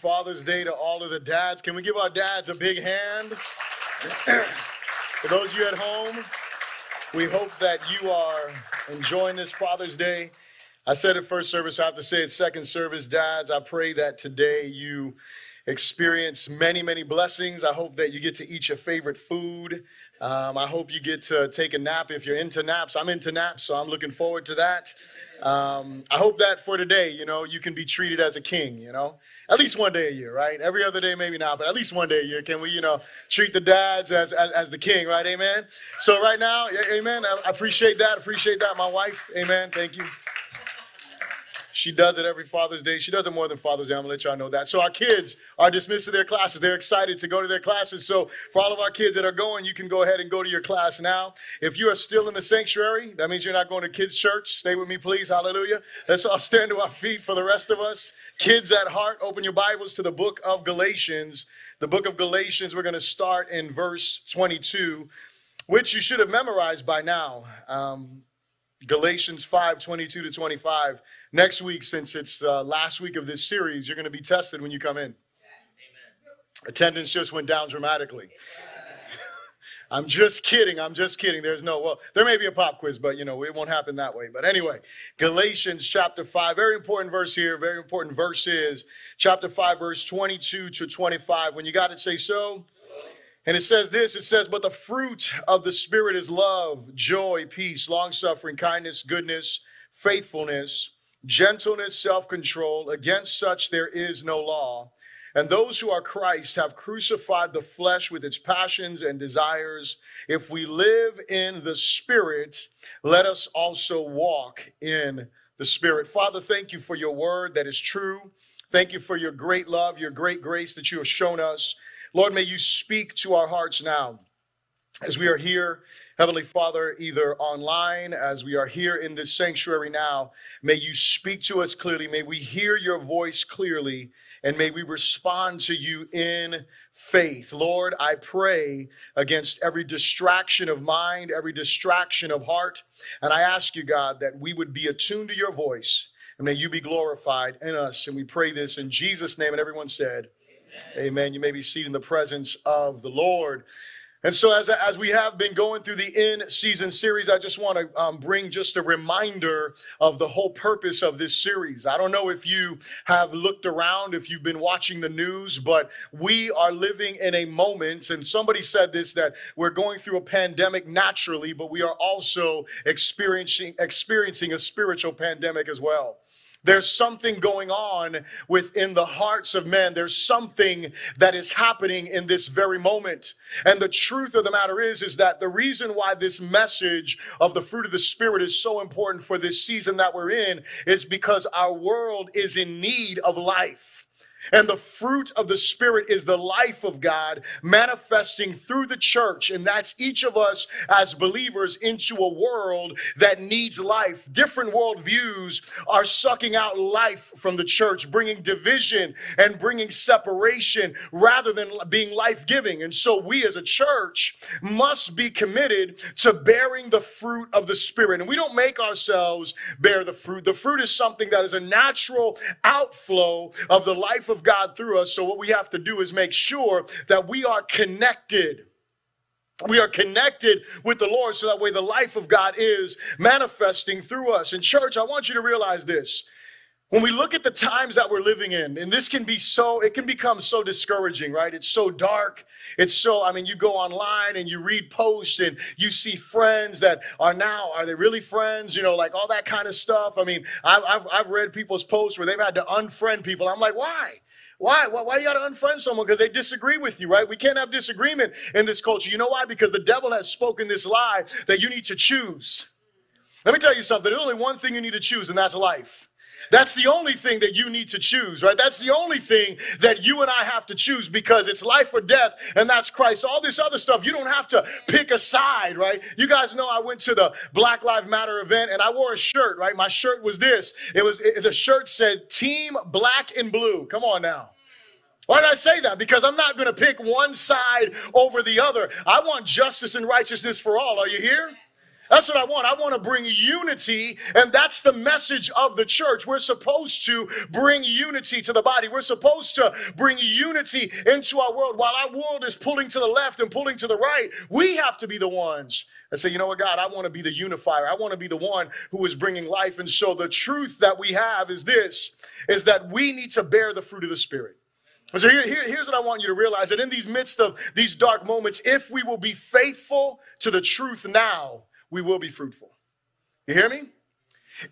Father's Day to all of the dads. Can we give our dads a big hand? For those of you at home, we hope that you are enjoying this Father's Day. I said it first service, I have to say it second service. Dads, I pray that today you experience many, many blessings. I hope that you get to eat your favorite food. Um, I hope you get to take a nap if you're into naps. I'm into naps, so I'm looking forward to that. Um, I hope that for today, you know, you can be treated as a king, you know, at least one day a year, right? Every other day, maybe not, but at least one day a year, can we, you know, treat the dads as, as, as the king, right? Amen. So right now, amen. I appreciate that. Appreciate that. My wife, amen. Thank you. She does it every Father's Day. She does it more than Father's Day. I'm gonna let y'all know that. So our kids are dismissed to their classes. They're excited to go to their classes. So for all of our kids that are going, you can go ahead and go to your class now. If you are still in the sanctuary, that means you're not going to kids' church. Stay with me, please. Hallelujah. Let's all stand to our feet for the rest of us. Kids at heart, open your Bibles to the book of Galatians. The book of Galatians, we're gonna start in verse 22, which you should have memorized by now. Um, Galatians 5 22 to 25. Next week, since it's uh, last week of this series, you're going to be tested when you come in. Amen. Attendance just went down dramatically. I'm just kidding. I'm just kidding. There's no, well, there may be a pop quiz, but you know, it won't happen that way. But anyway, Galatians chapter 5, very important verse here, very important verse is chapter 5, verse 22 to 25. When you got it, say so. And it says this it says, But the fruit of the Spirit is love, joy, peace, long suffering, kindness, goodness, faithfulness, gentleness, self control. Against such there is no law. And those who are Christ have crucified the flesh with its passions and desires. If we live in the Spirit, let us also walk in the Spirit. Father, thank you for your word that is true. Thank you for your great love, your great grace that you have shown us. Lord, may you speak to our hearts now as we are here, Heavenly Father, either online, as we are here in this sanctuary now. May you speak to us clearly. May we hear your voice clearly, and may we respond to you in faith. Lord, I pray against every distraction of mind, every distraction of heart. And I ask you, God, that we would be attuned to your voice, and may you be glorified in us. And we pray this in Jesus' name. And everyone said, Amen. You may be seated in the presence of the Lord. And so, as, as we have been going through the in season series, I just want to um, bring just a reminder of the whole purpose of this series. I don't know if you have looked around, if you've been watching the news, but we are living in a moment, and somebody said this that we're going through a pandemic naturally, but we are also experiencing, experiencing a spiritual pandemic as well. There's something going on within the hearts of men. There's something that is happening in this very moment. And the truth of the matter is, is that the reason why this message of the fruit of the Spirit is so important for this season that we're in is because our world is in need of life. And the fruit of the Spirit is the life of God manifesting through the church. And that's each of us as believers into a world that needs life. Different worldviews are sucking out life from the church, bringing division and bringing separation rather than being life giving. And so we as a church must be committed to bearing the fruit of the Spirit. And we don't make ourselves bear the fruit. The fruit is something that is a natural outflow of the life of God through us. So, what we have to do is make sure that we are connected. We are connected with the Lord so that way the life of God is manifesting through us. In church, I want you to realize this. When we look at the times that we're living in, and this can be so, it can become so discouraging, right? It's so dark. It's so, I mean, you go online and you read posts and you see friends that are now, are they really friends? You know, like all that kind of stuff. I mean, I've, I've, I've read people's posts where they've had to unfriend people. I'm like, why? Why? Why, why you got to unfriend someone? Because they disagree with you, right? We can't have disagreement in this culture. You know why? Because the devil has spoken this lie that you need to choose. Let me tell you something. There's only one thing you need to choose, and that's life. That's the only thing that you need to choose, right? That's the only thing that you and I have to choose because it's life or death, and that's Christ. All this other stuff, you don't have to pick a side, right? You guys know I went to the Black Lives Matter event and I wore a shirt, right? My shirt was this. It was it, the shirt said Team Black and Blue. Come on now. Why did I say that? Because I'm not going to pick one side over the other. I want justice and righteousness for all. Are you here? That's what I want. I want to bring unity, and that's the message of the church. We're supposed to bring unity to the body. We're supposed to bring unity into our world. While our world is pulling to the left and pulling to the right, we have to be the ones that say, you know what, God, I want to be the unifier. I want to be the one who is bringing life. And so the truth that we have is this, is that we need to bear the fruit of the Spirit. So here, here, here's what I want you to realize that in these midst of these dark moments, if we will be faithful to the truth now, we will be fruitful. You hear me?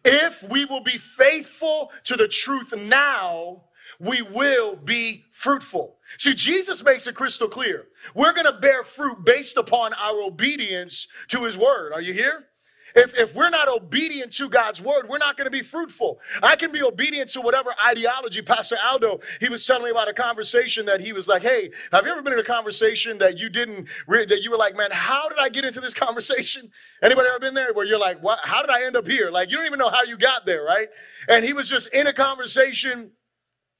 If we will be faithful to the truth now, we will be fruitful. See, Jesus makes it crystal clear. We're going to bear fruit based upon our obedience to his word. Are you here? If, if we're not obedient to God's word, we're not going to be fruitful. I can be obedient to whatever ideology. Pastor Aldo, he was telling me about a conversation that he was like, hey, have you ever been in a conversation that you didn't, that you were like, man, how did I get into this conversation? Anybody ever been there where you're like, what, how did I end up here? Like, you don't even know how you got there, right? And he was just in a conversation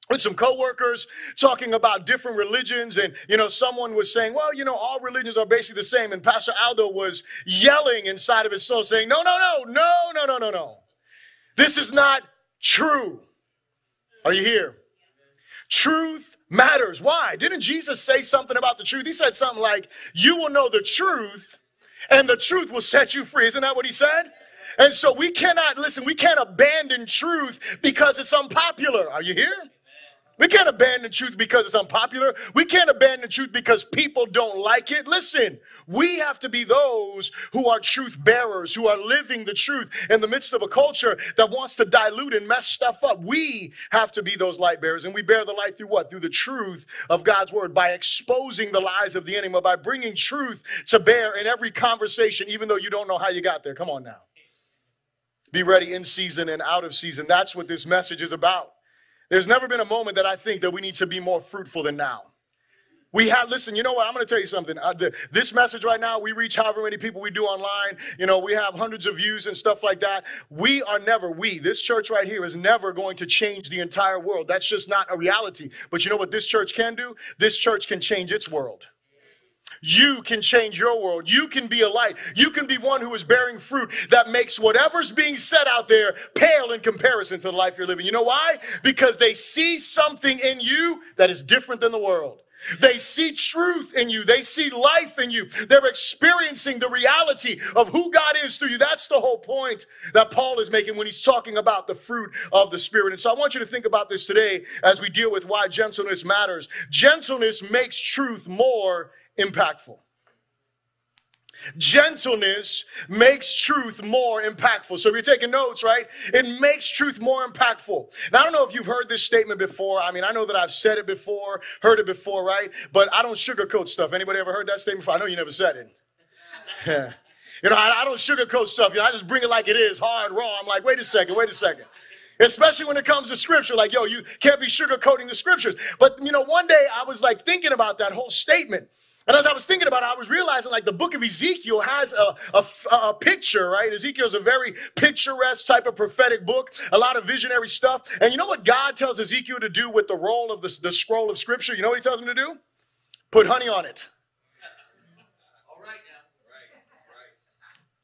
with some coworkers talking about different religions. And you know someone was saying well you know all religions are basically the same. And pastor aldo was yelling inside of his soul saying no no no no no no no no. This is not true. Are you here? Truth matters. Why? Didn't jesus say something about the truth? He said something like you will know the truth and the truth will set you free. Isn't that what he said? And so we cannot listen we can't abandon truth because it's unpopular. Are you here we can't abandon truth because it's unpopular. We can't abandon truth because people don't like it. Listen, we have to be those who are truth bearers, who are living the truth in the midst of a culture that wants to dilute and mess stuff up. We have to be those light bearers, and we bear the light through what? Through the truth of God's word, by exposing the lies of the enemy, by bringing truth to bear in every conversation, even though you don't know how you got there. Come on now. Be ready in season and out of season. That's what this message is about. There's never been a moment that I think that we need to be more fruitful than now. We have, listen, you know what? I'm going to tell you something. Uh, the, this message right now, we reach however many people we do online. You know, we have hundreds of views and stuff like that. We are never, we, this church right here is never going to change the entire world. That's just not a reality. But you know what this church can do? This church can change its world. You can change your world. You can be a light. You can be one who is bearing fruit that makes whatever's being said out there pale in comparison to the life you're living. You know why? Because they see something in you that is different than the world. They see truth in you. They see life in you. They're experiencing the reality of who God is through you. That's the whole point that Paul is making when he's talking about the fruit of the Spirit. And so I want you to think about this today as we deal with why gentleness matters. Gentleness makes truth more impactful. Gentleness makes truth more impactful. So if you're taking notes, right, it makes truth more impactful. Now, I don't know if you've heard this statement before. I mean, I know that I've said it before, heard it before, right? But I don't sugarcoat stuff. Anybody ever heard that statement before? I know you never said it. You know, I, I don't sugarcoat stuff. You know, I just bring it like it is, hard, raw. I'm like, wait a second, wait a second especially when it comes to scripture. Like, yo, you can't be sugarcoating the scriptures. But, you know, one day I was like thinking about that whole statement. And as I was thinking about it, I was realizing like the book of Ezekiel has a, a, a picture, right? Ezekiel is a very picturesque type of prophetic book, a lot of visionary stuff. And you know what God tells Ezekiel to do with the roll of the, the scroll of scripture? You know what he tells him to do? Put honey on it.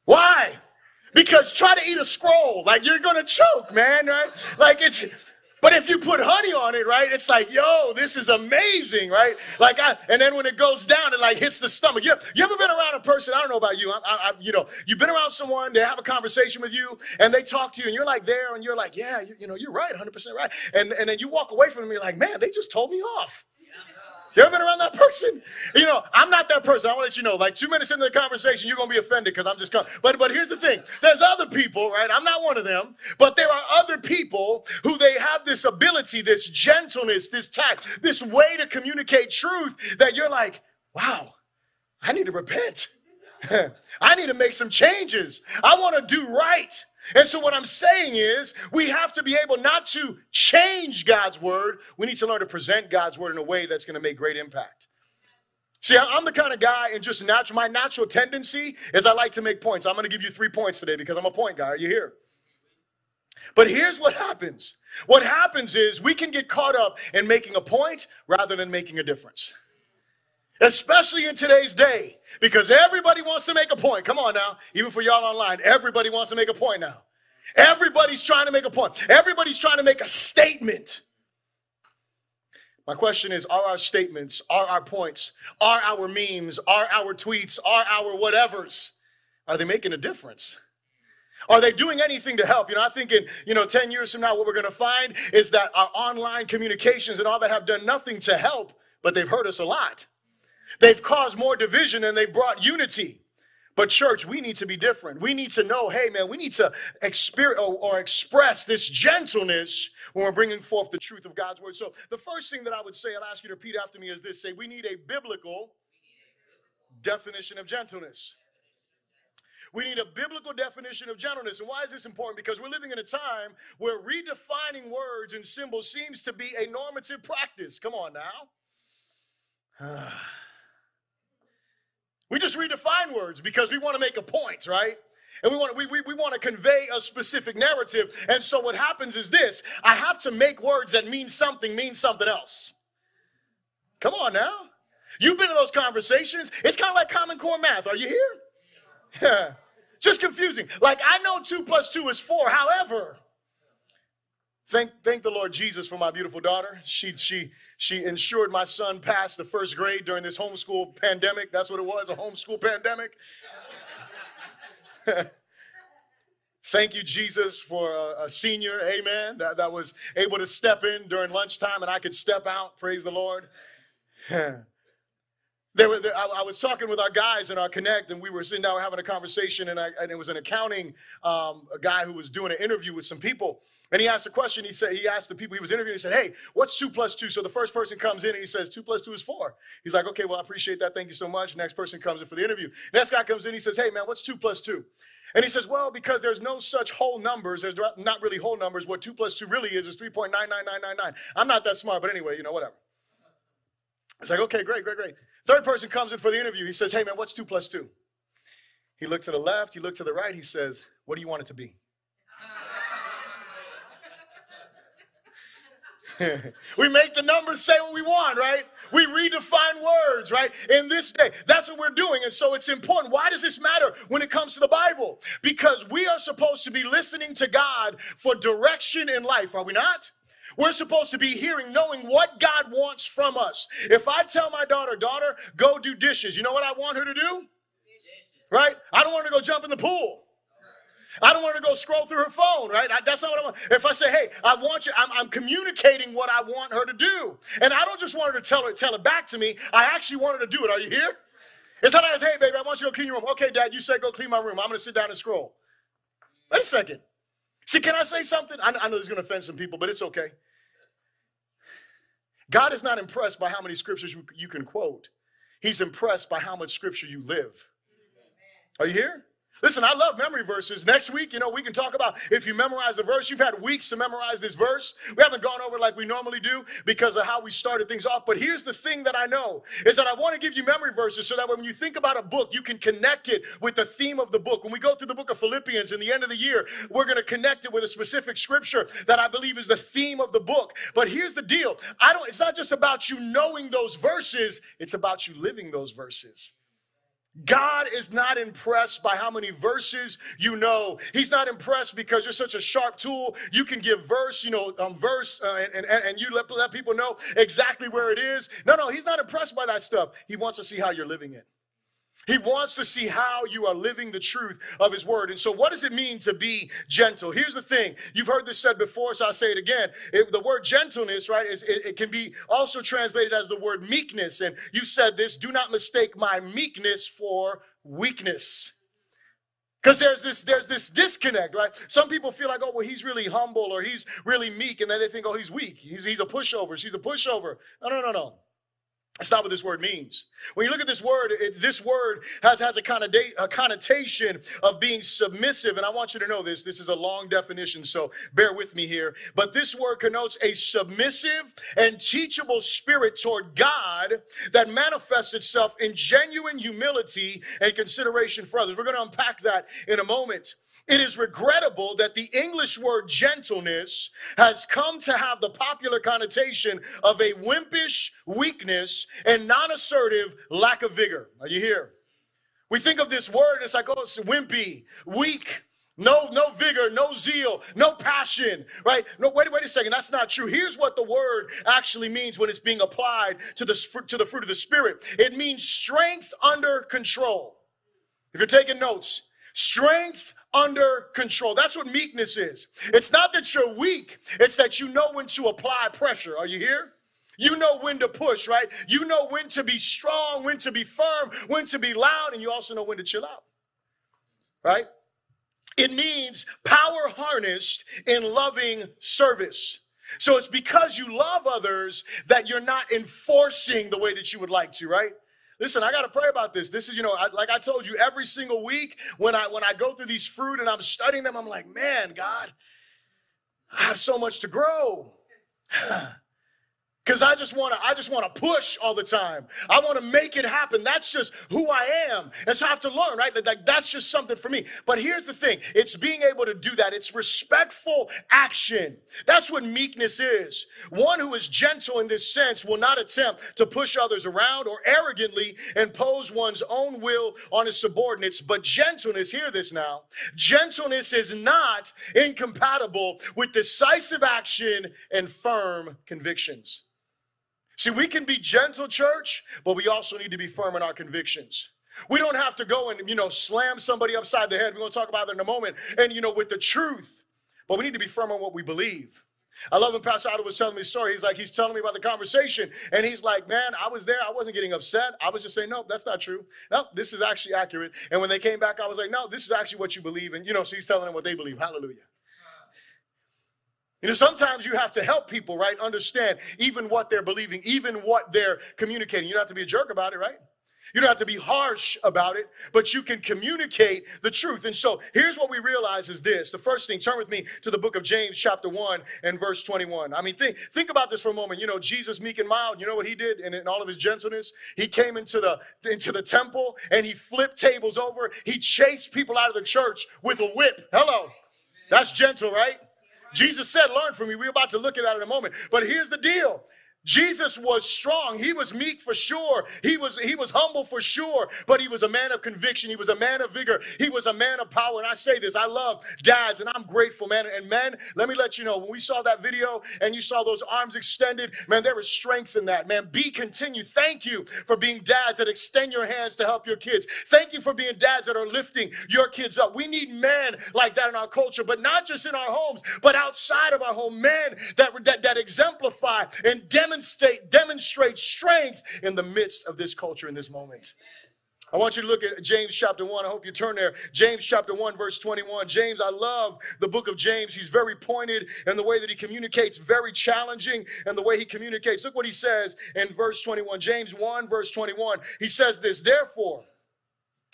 Why? Because try to eat a scroll, like you're gonna choke, man, right? Like it's but if you put honey on it, right, it's like, yo, this is amazing, right? Like, I, and then when it goes down, it like hits the stomach. You, you ever been around a person? I don't know about you. I, I, you know, you've been around someone, they have a conversation with you, and they talk to you, and you're like there, and you're like, yeah, you, you know, you're right, 100% right. And, and then you walk away from them, you're like, man, they just told me off. You ever been around that person? You know, I'm not that person. I want to let you know, like two minutes into the conversation, you're to be offended because I'm just coming. But, but here's the thing there's other people, right? I'm not one of them, but there are other people who they have this ability, this gentleness, this tact, this way to communicate truth that you're like, wow, I need to repent. I need to make some changes. I want to do right. And so, what I'm saying is, we have to be able not to change God's word. We need to learn to present God's word in a way that's going to make great impact. See, I'm the kind of guy, and just natural, my natural tendency is I like to make points. I'm going to give you three points today because I'm a point guy. Are you here? But here's what happens what happens is we can get caught up in making a point rather than making a difference. Especially in today's day, because everybody wants to make a point. Come on now, even for y'all online, everybody wants to make a point now. Everybody's trying to make a point. Everybody's trying to make a statement. My question is Are our statements, are our points, are our memes, are our tweets, are our whatevers, are they making a difference? Are they doing anything to help? You know, I think in, you know, 10 years from now, what we're going to find is that our online communications and all that have done nothing to help, but they've hurt us a lot. They've caused more division and they've brought unity. But church, we need to be different. We need to know, hey man, we need to experience or, or, express this gentleness when we're bringing forth the truth of God's word. So the first thing that I would say, I'll ask you to repeat after me is this: say, we need a biblical definition of gentleness. We need a biblical definition of gentleness. And why is this important? Because we're living in a time where redefining words and symbols seems to be a normative practice. Come on now. Ah. We just redefine words because we want to make a point, right? And we want, we, we, we want to convey a specific narrative. And so what happens is this I have to make words that mean something mean something else. Come on now. You've been in those conversations. It's kind of like Common Core math. Are you here? Yeah. Just confusing. Like I know two plus two is four. However, thank thank the Lord Jesus for my beautiful daughter. She she she ensured my son passed the first grade during this homeschool pandemic. That's what it was, a homeschool pandemic. Thank you, Jesus, for a, a, senior, amen, that, that was able to step in during lunchtime and I could step out. Praise the Lord. There were, there, I, I, was talking with our guys in our connect, and we were sitting down having a conversation, and, I, and it was an accounting um, a guy who was doing an interview with some people, and he asked a question. He said he asked the people he was interviewing. He said, "Hey, what's two plus two? So the first person comes in and he says two plus two is four. He's like, "Okay, well I appreciate that. Thank you so much." Next person comes in for the interview. Next guy comes in. He says, "Hey man, what's two plus two? And he says, "Well, because there's no such whole numbers. There's not really whole numbers. What two plus two really is is three point nine nine nine nine nine. I'm not that smart, but anyway, you know whatever." It's like, okay, great, great, great. Third person comes in for the interview. He says, hey, man, what's two plus two? He looked to the left, he looked to the right. He says, what do you want it to be? we make the numbers say what we want, right? We redefine words, right? In this day, that's what we're doing. And so it's important. Why does this matter when it comes to the Bible? Because we are supposed to be listening to God for direction in life, are we not? We're supposed to be hearing, knowing what God wants from us. If I tell my daughter, daughter, go do dishes, you know what I want her to do? Right? I don't want her to go jump in the pool. I don't want her to go scroll through her phone, right? I, that's not what I want. If I say, hey, I want you, I'm, I'm, communicating what I want her to do. And I don't just want her to tell her, tell it back to me. I actually want her to do it. Are you here? It's not as, hey, baby, I want you to clean your room. Okay, dad, you said go clean my room. I'm going to sit down and scroll. Wait a second. See, can I say something? I, I know this is going to offend some people, but it's okay. God is not impressed by how many scriptures you, you can quote. He's impressed by how much scripture you live. Are you here? Listen, I love memory verses. Next week, you know, we can talk about if you memorize the verse. You've had weeks to memorize this verse. We haven't gone over like we normally do because of how we started things off. But here's the thing that I know is that I want to give you memory verses so that when you think about a book, you can connect it with the theme of the book. When we go through the book of Philippians in the end of the year, we're going to connect it with a specific scripture that I believe is the theme of the book. But here's the deal. I don't it's not just about you knowing those verses, it's about you living those verses. God is not impressed by how many verses you know. He's not impressed because you're such a sharp tool. You can give verse, you know, um, verse, uh, and, and, and you let, let people know exactly where it is. No, no, he's not impressed by that stuff. He wants to see how you're living it. He wants to see how you are living the truth of his word. And so, what does it mean to be gentle? Here's the thing you've heard this said before, so I'll say it again. It, the word gentleness, right, is, it, it can be also translated as the word meekness. And you said this do not mistake my meekness for weakness. Because there's this there's this disconnect, right? Some people feel like, oh, well, he's really humble or he's really meek, and then they think, oh, he's weak. He's, he's a pushover. She's a pushover. No, no, no, no. That's not what this word means. When you look at this word, it, this word has, has a, connota- a connotation of being submissive. And I want you to know this. This is a long definition, so bear with me here. But this word connotes a submissive and teachable spirit toward God that manifests itself in genuine humility and consideration for others. We're going to unpack that in a moment. It is regrettable that the English word gentleness has come to have the popular connotation of a wimpish weakness and non assertive lack of vigor. Are you here? We think of this word, it's like, oh, it's wimpy, weak, no, no vigor, no zeal, no passion, right? No, wait, wait a second. That's not true. Here's what the word actually means when it's being applied to the, to the fruit of the Spirit. It means strength under control. If you're taking notes, strength under control. That's what meekness is. It's not that you're weak, it's that you know when to apply pressure. Are you here? You know when to push, right? You know when to be strong, when to be firm, when to be loud, and you also know when to chill out, right? It means power harnessed in loving service. So it's because you love others that you're not enforcing the way that you would like to, right? Listen, I got to pray about this. This is, you know, I, like I told you, every single week when I when I go through these fruit and I'm studying them, I'm like, man, God, I have so much to grow. Because I just want to, I just want to push all the time. I want to make it happen. That's just who I am. And so I have to learn, right? Like that's just something for me. But here's the thing: it's being able to do that. It's respectful action. That's what meekness is. One who is gentle in this sense will not attempt to push others around or arrogantly impose one's own will on his subordinates. But gentleness, hear this now. Gentleness is not incompatible with decisive action and firm convictions. See, we can be gentle, church, but we also need to be firm in our convictions. We don't have to go and, you know, slam somebody upside the head. We're going to talk about that in a moment. And, you know, with the truth. But we need to be firm on what we believe. I love when Pastor Otto was telling me the story. He's like, he's telling me about the conversation. And he's like, man, I was there. I wasn't getting upset. I was just saying, no, that's not true. No, this is actually accurate. And when they came back, I was like, no, this is actually what you believe. And, you know, so he's telling them what they believe. Hallelujah. You know, sometimes you have to help people, right? Understand even what they're believing, even what they're communicating. You don't have to be a jerk about it, right? You don't have to be harsh about it, but you can communicate the truth. And so here's what we realize is this. The first thing, turn with me to the book of James, chapter 1 and verse 21. I mean, think, think about this for a moment. You know, Jesus, meek and mild, you know what he did in, in all of his gentleness? He came into the, into the temple and he flipped tables over. He chased people out of the church with a whip. Hello. That's gentle, right? Jesus said, Learn from me. We're about to look at that in a moment. But here's the deal Jesus was strong. He was meek for sure. He was he was humble for sure, but he was a man of conviction. He was a man of vigor. He was a man of power. And I say this, I love dads and I'm grateful, man. And man, let me let you know, when we saw that video and you saw those arms extended, man, there is strength in that. Man, be continued. Thank you for being dads that extend your hands to help your kids. Thank you for being dads that are lifting your kids up. We need men like that in our culture, but not just in our homes, but outside of our home, men that that, that exemplify and demonstrate demonstrate, demonstrate strength in the midst of this culture in this moment. I want you to look at James chapter 1. I hope you turn there. James chapter 1, verse 21. James, I love the book of James. He's very pointed in the way that he communicates, very challenging in the way he communicates. Look what he says in verse 21. James 1, verse 21. He says this, therefore,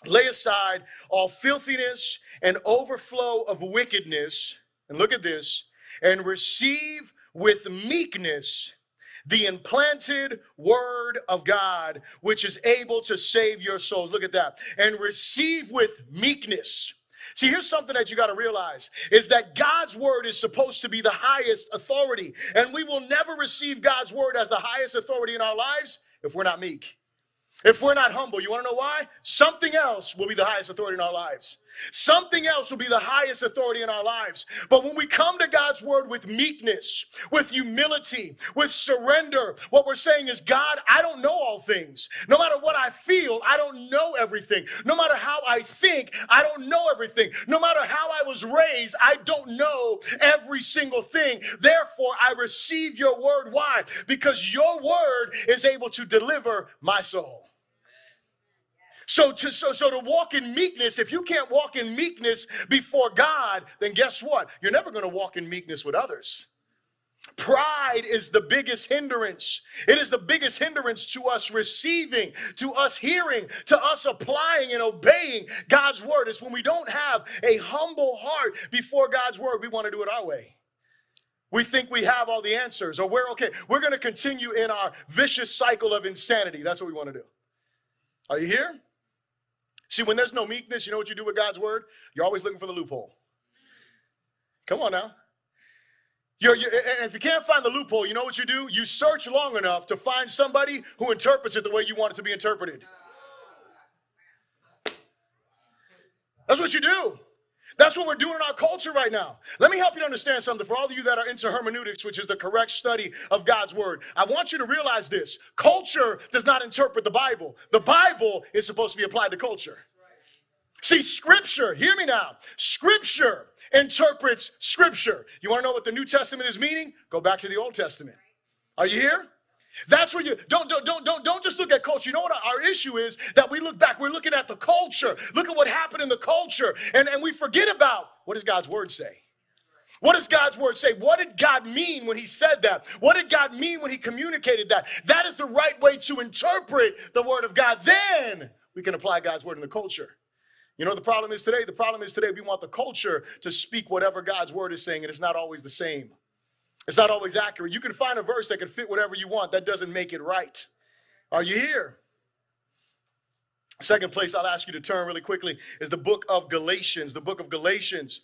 lay aside all filthiness and overflow of wickedness. And look at this, and receive with meekness the implanted word of God, which is able to save your soul. Look at that. And receive with meekness. See, here's something that you got to realize is that God's word is supposed to be the highest authority. And we will never receive God's word as the highest authority in our lives if we're not meek. If we're not humble, you want to know why? Something else will be the highest authority in our lives. Something else will be the highest authority in our lives. But when we come to God's word with meekness, with humility, with surrender, what we're saying is, God, I don't know all things. No matter what I feel, I don't know everything. No matter how I think, I don't know everything. No matter how I was raised, I don't know every single thing. Therefore, I receive your word. Why? Because your word is able to deliver my soul. So to, so, so to walk in meekness, if you can't walk in meekness before God, then guess what? You're never going to walk in meekness with others. Pride is the biggest hindrance. It is the biggest hindrance to us receiving, to us hearing, to us applying and obeying God's word. It's when we don't have a humble heart before God's word, we want to do it our way. We think we have all the answers, or we're okay. We're going to continue in our vicious cycle of insanity. That's what we want to do. Are you here? See, when there's no meekness, you know what you do with God's word? You're always looking for the loophole. Come on now. You're, you're, and if you can't find the loophole, you know what you do? You search long enough to find somebody who interprets it the way you want it to be interpreted. That's what you do. That's what we're doing in our culture right now. Let me help you to understand something. For all of you that are into hermeneutics, which is the correct study of God's word, I want you to realize this culture does not interpret the Bible, the Bible is supposed to be applied to culture. See, scripture, hear me now. Scripture interprets scripture. You want to know what the New Testament is meaning? Go back to the Old Testament. Are you here? That's where you don't don't don't don't don't just look at culture. You know what our issue is that we look back, we're looking at the culture. Look at what happened in the culture, and, and we forget about what does God's word say? What does God's word say? What did God mean when he said that? What did God mean when he communicated that? That is the right way to interpret the word of God. Then we can apply God's word in the culture. You know the problem is today? The problem is today we want the culture to speak whatever God's word is saying, and it's not always the same. It's not always accurate. You can find a verse that can fit whatever you want. That doesn't make it right. Are you here? Second place I'll ask you to turn really quickly is the book of Galatians. The book of Galatians.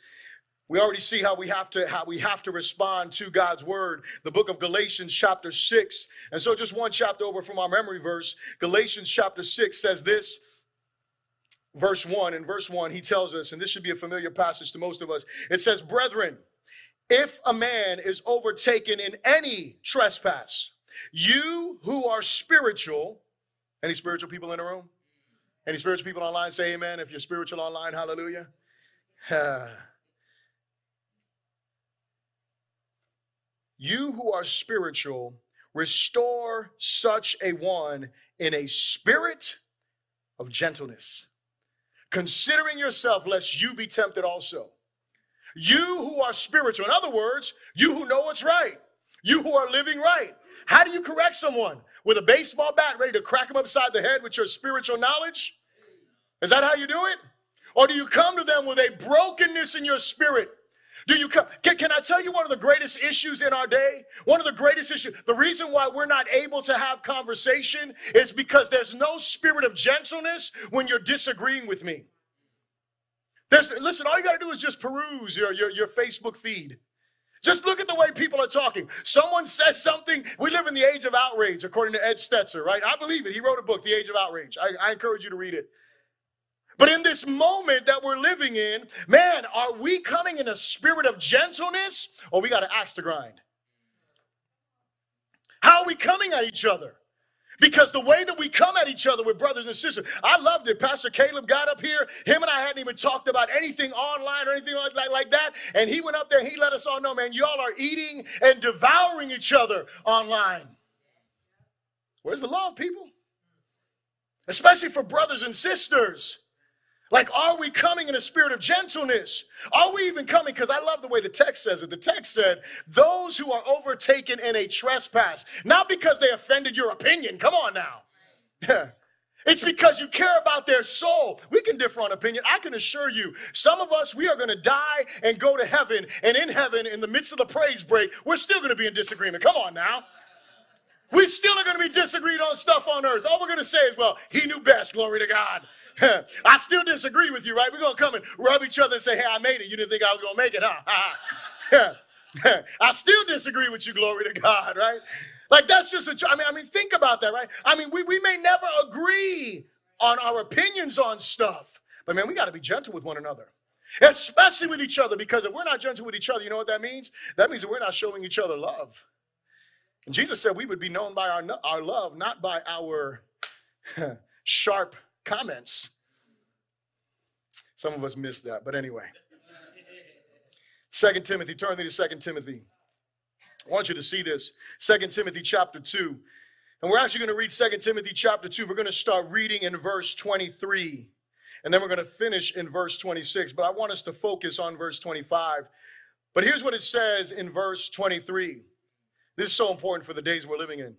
We already see how we have to how we have to respond to God's word. The book of Galatians chapter 6. And so just one chapter over from our memory verse, Galatians chapter 6 says this, verse 1. In verse 1, he tells us, and this should be a familiar passage to most of us it says, Brethren, if a man is overtaken in any trespass, you who are spiritual, any spiritual people in the room? Any spiritual people online? Say amen. If you're spiritual online, hallelujah. you who are spiritual, restore such a one in a spirit of gentleness considering yourself lest you be tempted also. You who are spiritual, in other words, you who know what's right, you who are living right. How do you correct someone? With a baseball bat ready to crack them upside the head with your spiritual knowledge? Is that how you do it? Or do you come to them with a brokenness in your spirit do you come? Can, can, I tell you one of the greatest issues in our day? One of the greatest issues. The reason why we're not able to have conversation is because there's no spirit of gentleness when you're disagreeing with me. There's, listen, all you got to do is just peruse your, your, your Facebook feed. Just look at the way people are talking. Someone says something. We live in the age of outrage, according to Ed Stetzer, right? I believe it. He wrote a book, The Age of Outrage. I, I encourage you to read it. But in this moment that we're living in, man, are we coming in a spirit of gentleness or we got an axe to grind? How are we coming at each other? Because the way that we come at each other with brothers and sisters, I loved it. Pastor Caleb got up here. Him and I hadn't even talked about anything online or anything like, like that. And he went up there he let us all know, man, y'all are eating and devouring each other online. Where's the love, people? Especially for brothers and sisters. Like, are we coming in a spirit of gentleness? Are we even coming? Because I love the way the text says it. The text said, those who are overtaken in a trespass, not because they offended your opinion. Come on now. It's because you care about their soul. We can differ on opinion. I can assure you, some of us, we are going to die and go to heaven. And in heaven, in the midst of the praise break, we're still going to be in disagreement. Come on now. We still are going to be disagreed on stuff on earth. All we're going to say is, well, he knew best. Glory to God. I still disagree with you, right? We're going to come and rub each other and say, hey, I made it. You didn't think I was going to make it, huh? I still disagree with you, glory to God, right? Like that's just a, I mean, I mean, think about that, right? I mean, we, we may never agree on our opinions on stuff, but man, we got to be gentle with one another, especially with each other, because if we're not gentle with each other, you know what that means? That means that we're not showing each other love. And Jesus said we would be known by our, our love, not by our sharp comments. Some of us missed that, but anyway. Second Timothy, turn me to Second Timothy. I want you to see this. Second Timothy chapter 2. And we're actually going to read Second Timothy chapter 2. We're going to start reading in verse 23. And then we're going to finish in verse 26. But I want us to focus on verse 25. But here's what it says in verse 23. This is so important for the days we're living in.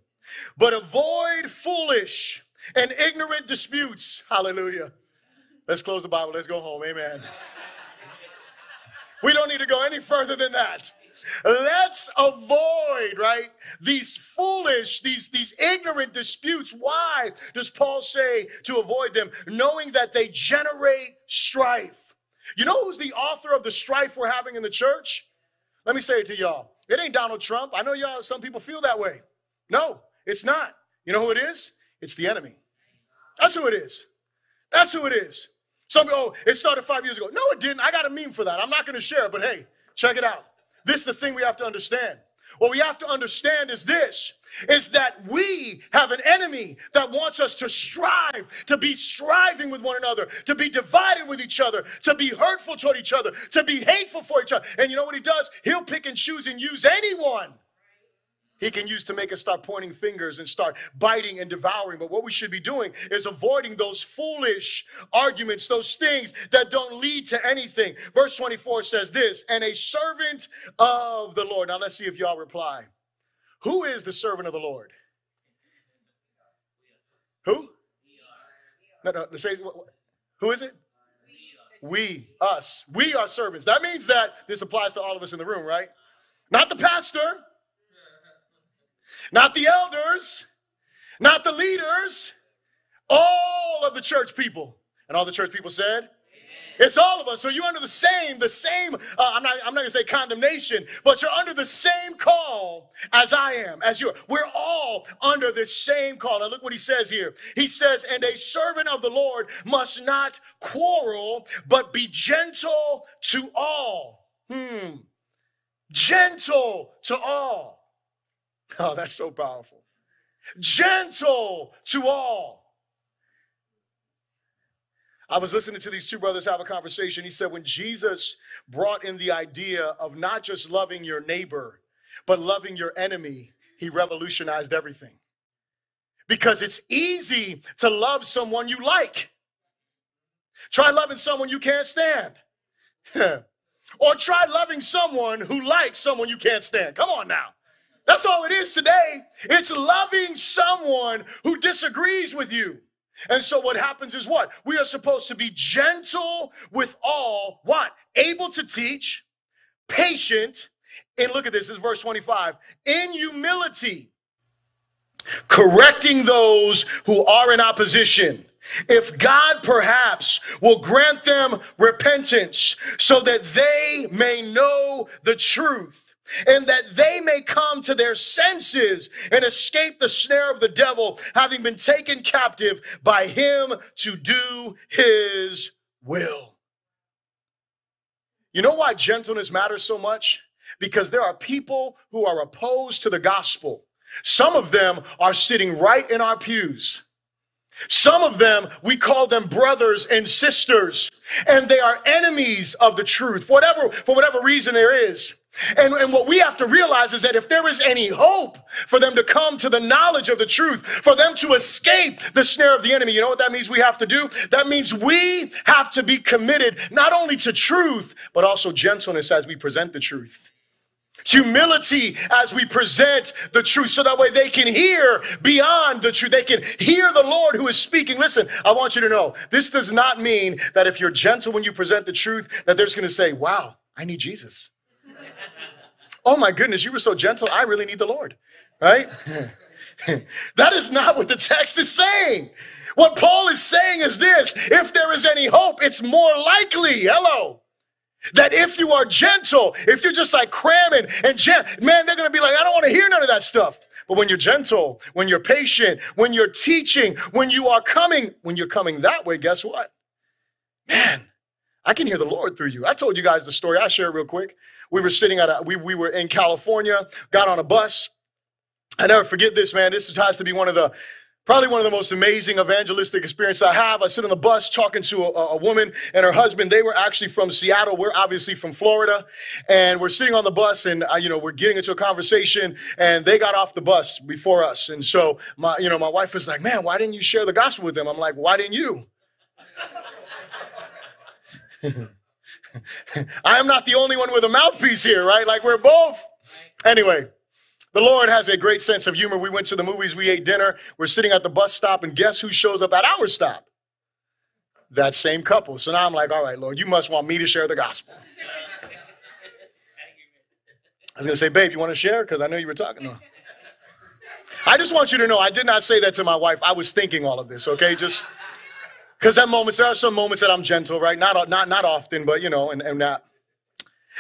But avoid foolish and ignorant disputes. Hallelujah. Let's close the Bible. Let's go home. Amen. We don't need to go any further than that. Let's avoid, right, these foolish, these, these ignorant disputes. Why does Paul say to avoid them? Knowing that they generate strife. You know who's the author of the strife we're having in the church? Let me say it to y'all. It ain't Donald Trump. I know y'all, some people feel that way. No, it's not. You know who it is? It's the enemy. That's who it is. That's who it is. Some oh, it started five years ago. No, it didn't. I got a meme for that. I'm not going to share it, but hey, check it out. This is the thing we have to understand. What we have to understand is this is that we have an enemy that wants us to strive, to be striving with one another, to be divided with each other, to be hurtful toward each other, to be hateful for each other. And you know what he does? He'll pick and choose and use anyone he can use to make us start pointing fingers and start biting and devouring. But what we should be doing is avoiding those foolish arguments, those things that don't lead to anything. Verse 24 says this, and a servant of the Lord. Now let's see if y'all reply. Who is the servant of the Lord? Who? No, no, say, who is it? We, us. We are servants. That means that this applies to all of us in the room, right? Not the pastor, not the elders, not the leaders, all of the church people. And all the church people said, it's all of us. So you're under the same, the same, uh, I'm not, I'm not gonna say condemnation, but you're under the same call as I am, as you are. We're all under the same call. Now look what he says here. He says, and a servant of the Lord must not quarrel, but be gentle to all. Hmm. Gentle to all. Oh, that's so powerful. Gentle to all. I was listening to these two brothers have a conversation. He said, when Jesus brought in the idea of not just loving your neighbor, but loving your enemy, he revolutionized everything. Because it's easy to love someone you like. Try loving someone you can't stand. or try loving someone who likes someone you can't stand. Come on now. That's all it is today. It's loving someone who disagrees with you. And so what happens is what? We are supposed to be gentle with all, what? Able to teach, patient, and look at this, this is verse 25. In humility, correcting those who are in opposition. If God perhaps will grant them repentance so that they may know the truth and that they may come to their senses and escape the snare of the devil, having been taken captive by him to do his will. You know why gentleness matters so much? Because there are people who are opposed to the gospel. Some of them are sitting right in our pews. Some of them, we call them brothers and sisters, and they are enemies of the truth, for whatever, for whatever reason there is. And, and what we have to realize is that if there is any hope for them to come to the knowledge of the truth, for them to escape the snare of the enemy, you know what that means we have to do? That means we have to be committed not only to truth, but also gentleness as we present the truth. Humility as we present the truth so that way they can hear beyond the truth. They can hear the Lord who is speaking. Listen, I want you to know this does not mean that if you're gentle when you present the truth, that they're just going to say, wow, I need Jesus. Oh my goodness, you were so gentle. I really need the Lord, right? that is not what the text is saying. What Paul is saying is this if there is any hope, it's more likely, hello, that if you are gentle, if you're just like cramming and gen- man, they're gonna be like, I don't wanna hear none of that stuff. But when you're gentle, when you're patient, when you're teaching, when you are coming, when you're coming that way, guess what? Man, I can hear the Lord through you. I told you guys the story. I'll share real quick. We were sitting at a, we, we were in California, got on a bus. I never forget this, man. This has to be one of the probably one of the most amazing evangelistic experiences I have. I sit on the bus talking to a, a, woman and her husband. They were actually from Seattle. We're obviously from Florida, and we're sitting on the bus, and uh, you know we're getting into a conversation, and they got off the bus before us, and so my you know my wife was like, "Man, why didn't you share the gospel with them?" I'm like, "Why didn't you?" I am not the only one with a mouthpiece here, right? Like we're both. Anyway, The Lord has a great sense of humor. We went to the movies, we ate dinner, we're sitting at the bus stop, and guess who shows up at our stop? That same couple. So now I'm like, all right, Lord, you must want me to share the gospel. I was going to say, babe, you want to share? Because I know you were talking to her. I just want you to know I did not say that to my wife. I was thinking all of this, okay? Just because at moments, there are some moments that I'm gentle, right? Not, not, not often, but you know, and, and that.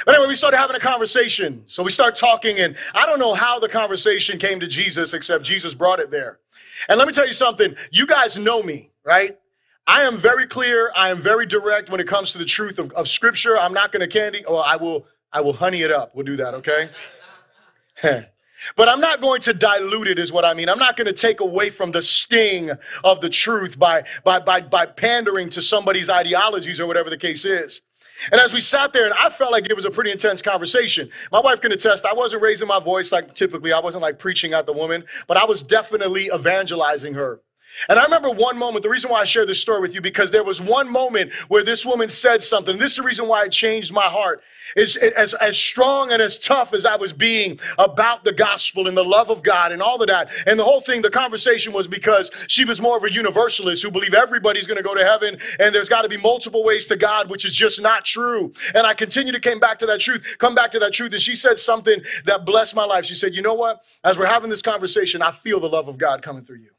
But anyway, we started having a conversation. So we start talking, and I don't know how the conversation came to Jesus, except Jesus brought it there. And let me tell you something. You guys know me, right? I am very clear. I am very direct when it comes to the truth of, of Scripture. I'm not going to candy. Well, I will. I will honey it up. We'll do that, okay? But I'm not going to dilute it, is what I mean. I'm not going to take away from the sting of the truth by, by, by, by pandering to somebody's ideologies or whatever the case is. And as we sat there, and I felt like it was a pretty intense conversation. My wife can attest, I wasn't raising my voice like typically, I wasn't like preaching at the woman, but I was definitely evangelizing her. And I remember one moment, the reason why I share this story with you, because there was one moment where this woman said something. This is the reason why it changed my heart. Is as, as strong and as tough as I was being about the gospel and the love of God and all of that. And the whole thing, the conversation was because she was more of a universalist who believed everybody's going to go to heaven and there's got to be multiple ways to God, which is just not true. And I continue to come back to that truth, come back to that truth. And she said something that blessed my life. She said, You know what? As we're having this conversation, I feel the love of God coming through you.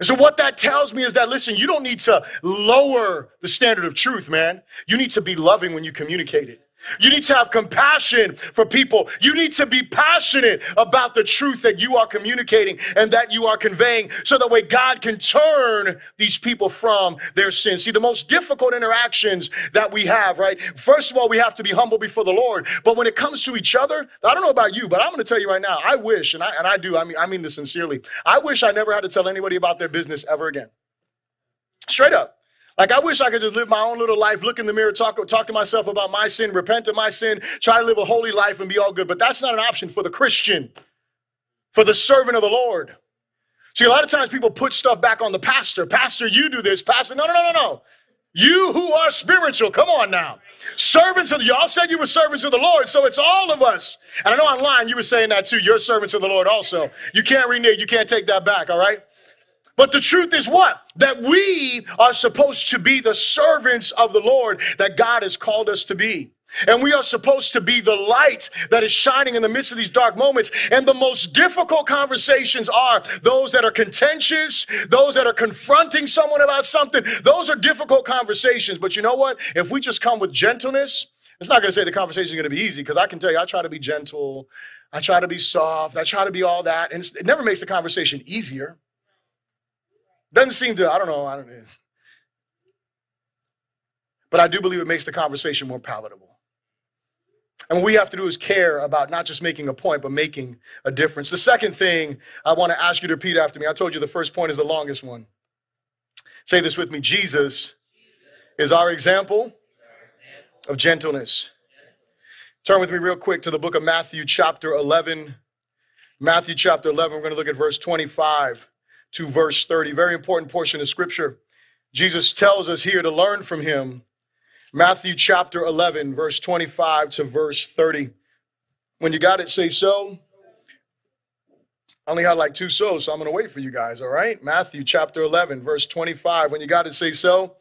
And so, what that tells me is that, listen, you don't need to lower the standard of truth, man. You need to be loving when you communicate it. You need to have compassion for people. You need to be passionate about the truth that you are communicating and that you are conveying so that way God can turn these people from their sins. See, the most difficult interactions that we have, right? First of all, we have to be humble before the Lord. But when it comes to each other, I don't know about you, but I'm going to tell you right now, I wish, and I, and I do, I mean, I mean this sincerely, I wish I never had to tell anybody about their business ever again. Straight up. Like I wish I could just live my own little life, look in the mirror, talk, talk to myself about my sin, repent of my sin, try to live a holy life and be all good. But that's not an option for the Christian, for the servant of the Lord. See, a lot of times people put stuff back on the pastor. Pastor, you do this. Pastor, no, no, no, no, no. You who are spiritual, come on now. Servants of the, y'all said you were servants of the Lord, so it's all of us. And I know online you were saying that too. You're servants of the Lord also. You can't renege, you can't take that back, all right? But the truth is what? That we are supposed to be the servants of the Lord that God has called us to be. And we are supposed to be the light that is shining in the midst of these dark moments. And the most difficult conversations are those that are contentious, those that are confronting someone about something. Those are difficult conversations. But you know what? If we just come with gentleness, it's not going to say the conversation is going to be easy because I can tell you, I try to be gentle, I try to be soft, I try to be all that. And it never makes the conversation easier. Doesn't seem to, I don't know, I don't know. But I do believe it makes the conversation more palatable. And what we have to do is care about not just making a point, but making a difference. The second thing I want to ask you to repeat after me I told you the first point is the longest one. Say this with me Jesus is our example of gentleness. Turn with me real quick to the book of Matthew, chapter 11. Matthew, chapter 11, we're going to look at verse 25 to verse 30. Very important portion of scripture. Jesus tells us here to learn from him. Matthew chapter 11, verse 25 to verse 30. When you got it, say so. I only had like two so, so I'm going to wait for you guys, all right? Matthew chapter 11, verse 25. When you got it, say so.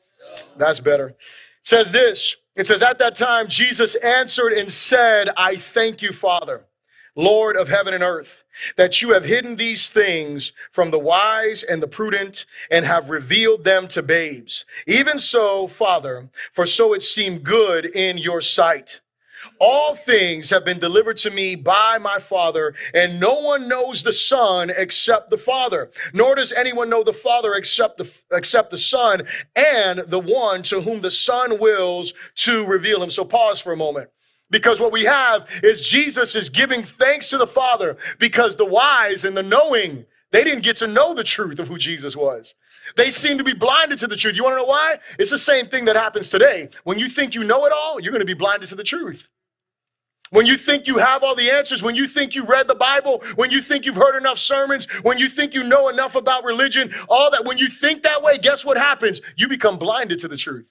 That's better. It says this It says, At that time, Jesus answered and said, I thank you, Father Lord of heaven and earth, that you have hidden these things from the wise and the prudent and have revealed them to babes. Even so, Father, for so it seemed good in your sight. All things have been delivered to me by my Father, and no one knows the Son except the Father, nor does anyone know the Father except the, except the Son and the one to whom the Son wills to reveal him. So pause for a moment. Because what we have is Jesus is giving thanks to the Father because the wise and the knowing, they didn't get to know the truth of who Jesus was. They seem to be blinded to the truth. You want to know why? It's the same thing that happens today. When you think you know it all, you're going to be blinded to the truth. When you think you have all the answers, when you think you read the Bible, when you think you've heard enough sermons, when you think you know enough about religion, all that, when you think that way, guess what happens? You become blinded to the truth.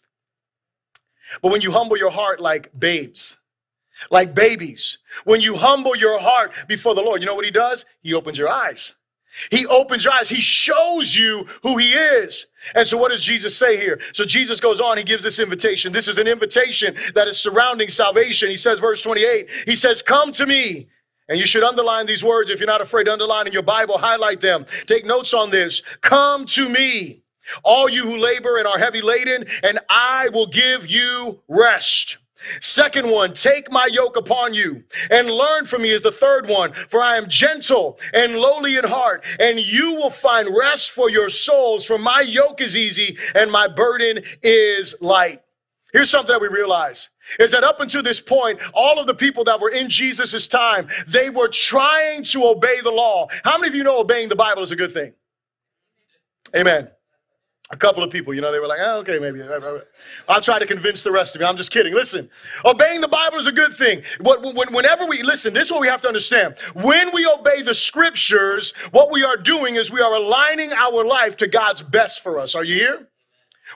But when you humble your heart like babes, like babies. When you humble your heart before the Lord, you know what he does? He opens your eyes. He opens your eyes. He shows you who he is. And so what does Jesus say here? So Jesus goes on, he gives this invitation. This is an invitation that is surrounding salvation. He says, verse 28, he says, come to me. And you should underline these words. If you're not afraid to underline in your Bible, highlight them. Take notes on this. Come to me, all you who labor and are heavy laden, and I will give you rest. Second one, take my yoke upon you and learn from me is the third one. For I am gentle and lowly in heart, and you will find rest for your souls. For my yoke is easy and my burden is light. Here's something that we realize is that up until this point, all of the people that were in Jesus' time, they were trying to obey the law. How many of you know obeying the Bible is a good thing? Amen. A couple of people, you know, they were like, oh, okay, maybe. I'll try to convince the rest of you. I'm just kidding. Listen, obeying the Bible is a good thing. But whenever we, listen, this is what we have to understand. When we obey the scriptures, what we are doing is we are aligning our life to God's best for us. Are you here?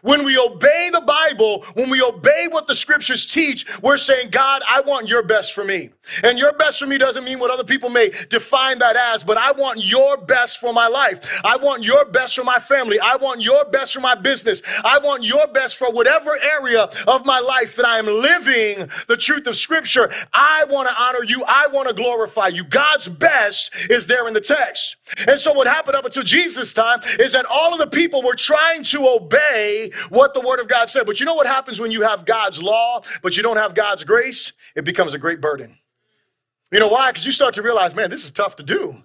When we obey the Bible, when we obey what the scriptures teach, we're saying, God, I want your best for me. And your best for me doesn't mean what other people may define that as, but I want your best for my life. I want your best for my family. I want your best for my business. I want your best for whatever area of my life that I am living the truth of scripture. I want to honor you. I want to glorify you. God's best is there in the text. And so what happened up until Jesus' time is that all of the people were trying to obey what the Word of God said. But you know what happens when you have God's law, but you don't have God's grace? It becomes a great burden. You know why? Because you start to realize, man, this is tough to do.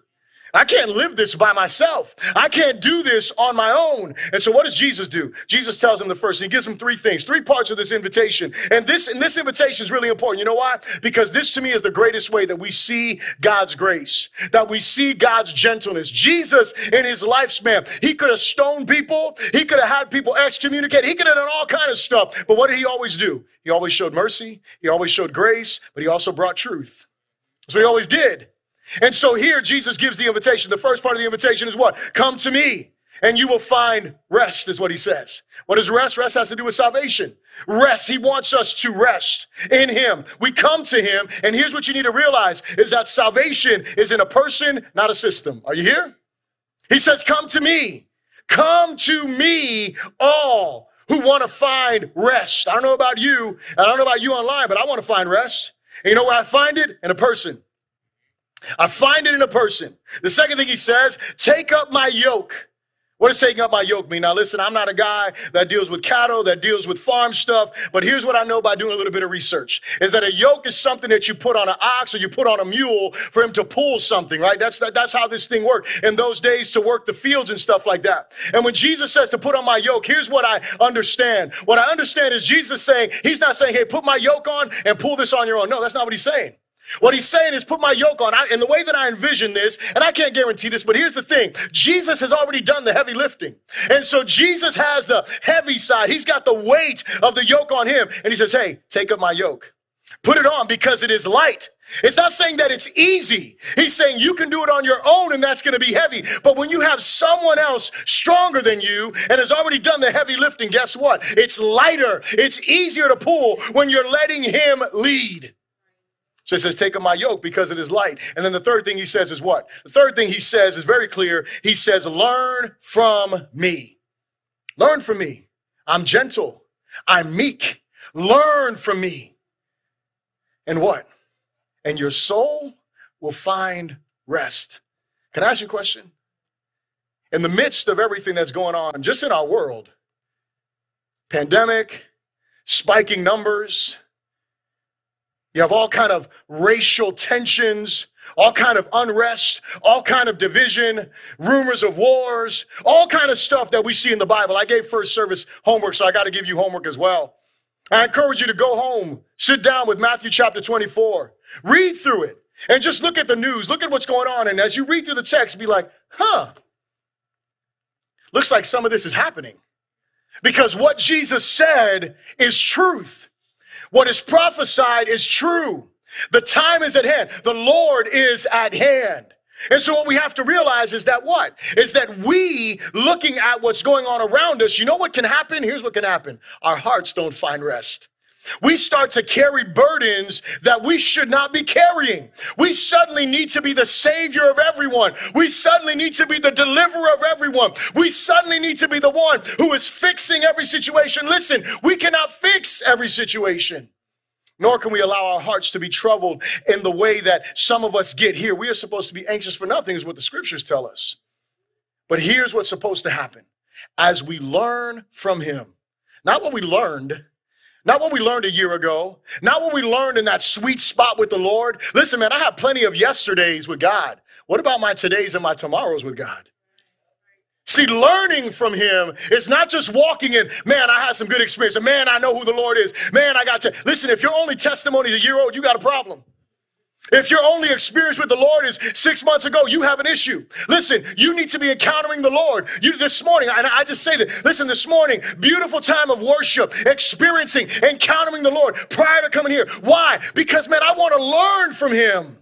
I can't live this by myself. I can't do this on my own. And so what does Jesus do? Jesus tells him the first, he gives him three things, three parts of this invitation. And this, and this invitation is really important. You know why? Because this to me is the greatest way that we see God's grace, that we see God's gentleness. Jesus in his lifespan, he could have stoned people. He could have had people excommunicated. He could have done all kind of stuff. But what did he always do? He always showed mercy. He always showed grace, but he also brought truth. That's what he always did. And so here Jesus gives the invitation. The first part of the invitation is what? Come to me and you will find rest, is what he says. What is rest? Rest has to do with salvation. Rest. He wants us to rest in him. We come to him, and here's what you need to realize is that salvation is in a person, not a system. Are you here? He says, Come to me. Come to me, all who want to find rest. I don't know about you, I don't know about you online, but I want to find rest. And you know where I find it? In a person. I find it in a person. The second thing he says, take up my yoke. What does taking up my yoke mean? Now, listen, I'm not a guy that deals with cattle, that deals with farm stuff, but here's what I know by doing a little bit of research is that a yoke is something that you put on an ox or you put on a mule for him to pull something, right? That's, that, that's how this thing worked in those days to work the fields and stuff like that. And when Jesus says to put on my yoke, here's what I understand. What I understand is Jesus saying, He's not saying, hey, put my yoke on and pull this on your own. No, that's not what He's saying. What he's saying is put my yoke on. I, and the way that I envision this, and I can't guarantee this, but here's the thing. Jesus has already done the heavy lifting. And so Jesus has the heavy side. He's got the weight of the yoke on him. And he says, hey, take up my yoke. Put it on because it is light. It's not saying that it's easy. He's saying you can do it on your own and that's going to be heavy. But when you have someone else stronger than you and has already done the heavy lifting, guess what? It's lighter. It's easier to pull when you're letting him lead. So he says, Take up my yoke because it is light. And then the third thing he says is what? The third thing he says is very clear. He says, Learn from me. Learn from me. I'm gentle. I'm meek. Learn from me. And what? And your soul will find rest. Can I ask you a question? In the midst of everything that's going on, just in our world, pandemic, spiking numbers, you have all kind of racial tensions, all kind of unrest, all kind of division, rumors of wars, all kind of stuff that we see in the Bible. I gave first service homework, so I got to give you homework as well. I encourage you to go home, sit down with Matthew chapter 24, read through it, and just look at the news, look at what's going on. And as you read through the text, be like, huh, looks like some of this is happening. Because what Jesus said is truth. What is prophesied is true. The time is at hand. The Lord is at hand. And so what we have to realize is that what? Is that we looking at what's going on around us, you know what can happen? Here's what can happen. Our hearts don't find rest. We start to carry burdens that we should not be carrying. We suddenly need to be the savior of everyone. We suddenly need to be the deliverer of everyone. We suddenly need to be the one who is fixing every situation. Listen, we cannot fix every situation. Nor can we allow our hearts to be troubled in the way that some of us get here. We are supposed to be anxious for nothing, is what the scriptures tell us. But here's what's supposed to happen as we learn from him, not what we learned not what we learned a year ago. Not what we learned in that sweet spot with the Lord. Listen, man, I have plenty of yesterdays with God. What about my todays and my tomorrows with God? See, learning from him is not just walking in, man, I had some good experience. Man, I know who the Lord is. Man, I got to listen, if your only testimony is a year old, you got a problem. If your only experience with the Lord is six months ago, you have an issue. Listen, you need to be encountering the Lord. You this morning, and I just say that, listen, this morning, beautiful time of worship, experiencing, encountering the Lord prior to coming here. Why? Because, man, I want to learn from Him.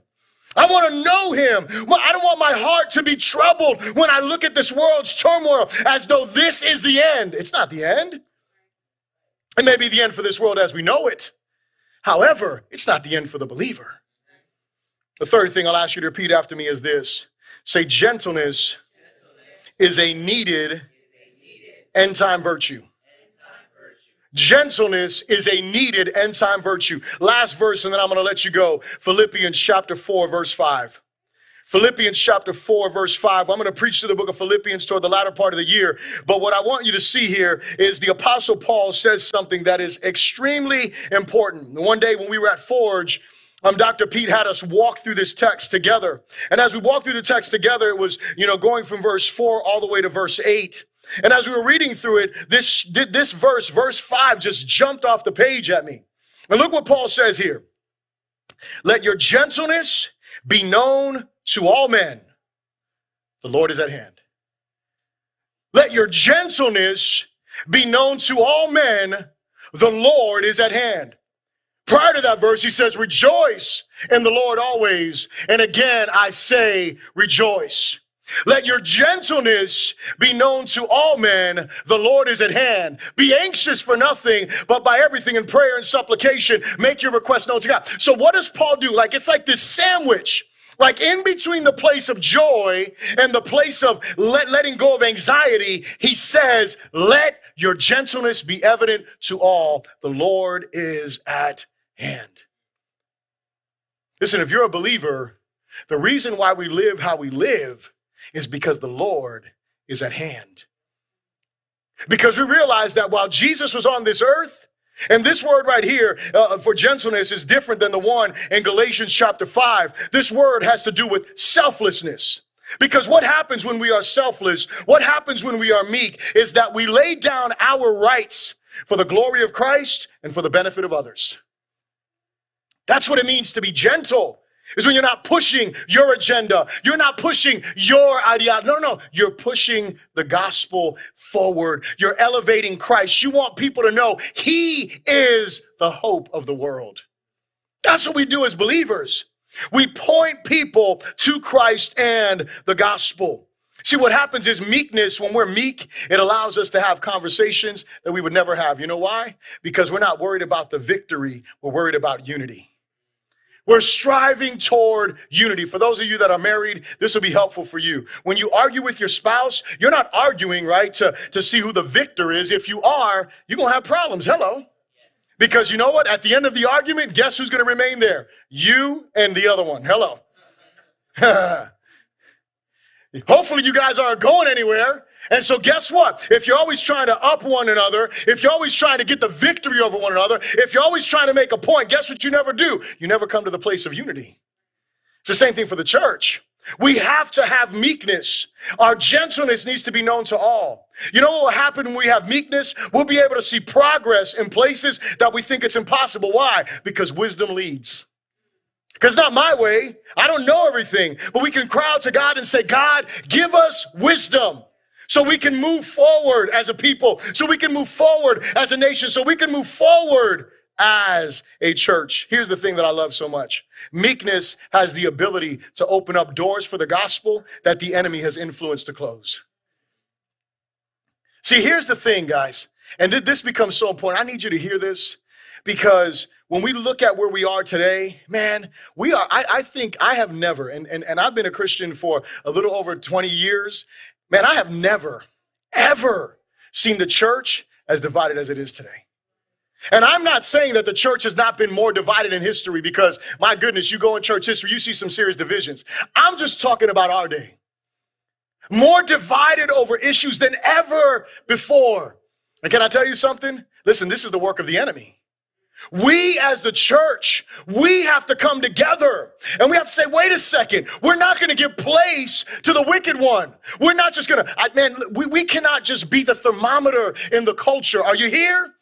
I want to know him. I don't want my heart to be troubled when I look at this world's turmoil as though this is the end. It's not the end. It may be the end for this world as we know it. However, it's not the end for the believer. The third thing I'll ask you to repeat after me is this say, gentleness, is a needed, end time virtue. Gentleness is a needed end time virtue. Last verse, and then I'm going to let you go. Philippians chapter 4, verse 5. Philippians chapter 4, verse 5. I'm going to preach to the book of Philippians toward the latter part of the year. But what I want you to see here is the Apostle Paul says something that is extremely important. One day when we were at Forge, um, Dr. Pete had us walk through this text together. And as we walked through the text together, it was, you know, going from verse 4 all the way to verse 8. And as we were reading through it, this, this verse, verse 5, just jumped off the page at me. And look what Paul says here Let your gentleness be known to all men. The Lord is at hand. Let your gentleness be known to all men. The Lord is at hand. Prior to that verse, he says, Rejoice in the Lord always. And again, I say, Rejoice. Let your gentleness be known to all men. The Lord is at hand. Be anxious for nothing, but by everything in prayer and supplication, make your request known to God. So, what does Paul do? Like, it's like this sandwich. Like in between the place of joy and the place of let, letting go of anxiety, he says, Let your gentleness be evident to all. The Lord is at hand. Listen, if you're a believer, the reason why we live how we live is because the Lord is at hand. Because we realize that while Jesus was on this earth, and this word right here uh, for gentleness is different than the one in Galatians chapter 5. This word has to do with selflessness. Because what happens when we are selfless, what happens when we are meek, is that we lay down our rights for the glory of Christ and for the benefit of others. That's what it means to be gentle. Is when you're not pushing your agenda. You're not pushing your ideology. No, no, no. You're pushing the gospel forward. You're elevating Christ. You want people to know He is the hope of the world. That's what we do as believers. We point people to Christ and the gospel. See, what happens is meekness, when we're meek, it allows us to have conversations that we would never have. You know why? Because we're not worried about the victory, we're worried about unity. We're striving toward unity. For those of you that are married, this will be helpful for you. When you argue with your spouse, you're not arguing, right, to, to see who the victor is. If you are, you're going to have problems. Hello. Because you know what? At the end of the argument, guess who's going to remain there? You and the other one. Hello. Hopefully, you guys aren't going anywhere. And so, guess what? If you're always trying to up one another, if you're always trying to get the victory over one another, if you're always trying to make a point, guess what you never do? You never come to the place of unity. It's the same thing for the church. We have to have meekness. Our gentleness needs to be known to all. You know what will happen when we have meekness? We'll be able to see progress in places that we think it's impossible. Why? Because wisdom leads. Because not my way. I don't know everything, but we can cry out to God and say, God, give us wisdom so we can move forward as a people, so we can move forward as a nation, so we can move forward as a church. Here's the thing that I love so much meekness has the ability to open up doors for the gospel that the enemy has influenced to close. See, here's the thing, guys, and this becomes so important. I need you to hear this because when we look at where we are today, man, we are, I, I think I have never, and, and, and I've been a Christian for a little over 20 years, man, I have never, ever seen the church as divided as it is today. And I'm not saying that the church has not been more divided in history because, my goodness, you go in church history, you see some serious divisions. I'm just talking about our day. More divided over issues than ever before. And can I tell you something? Listen, this is the work of the enemy. We as the church, we have to come together and we have to say, wait a second, we're not going to give place to the wicked one. We're not just going to, man, we, we cannot just be the thermometer in the culture. Are you here?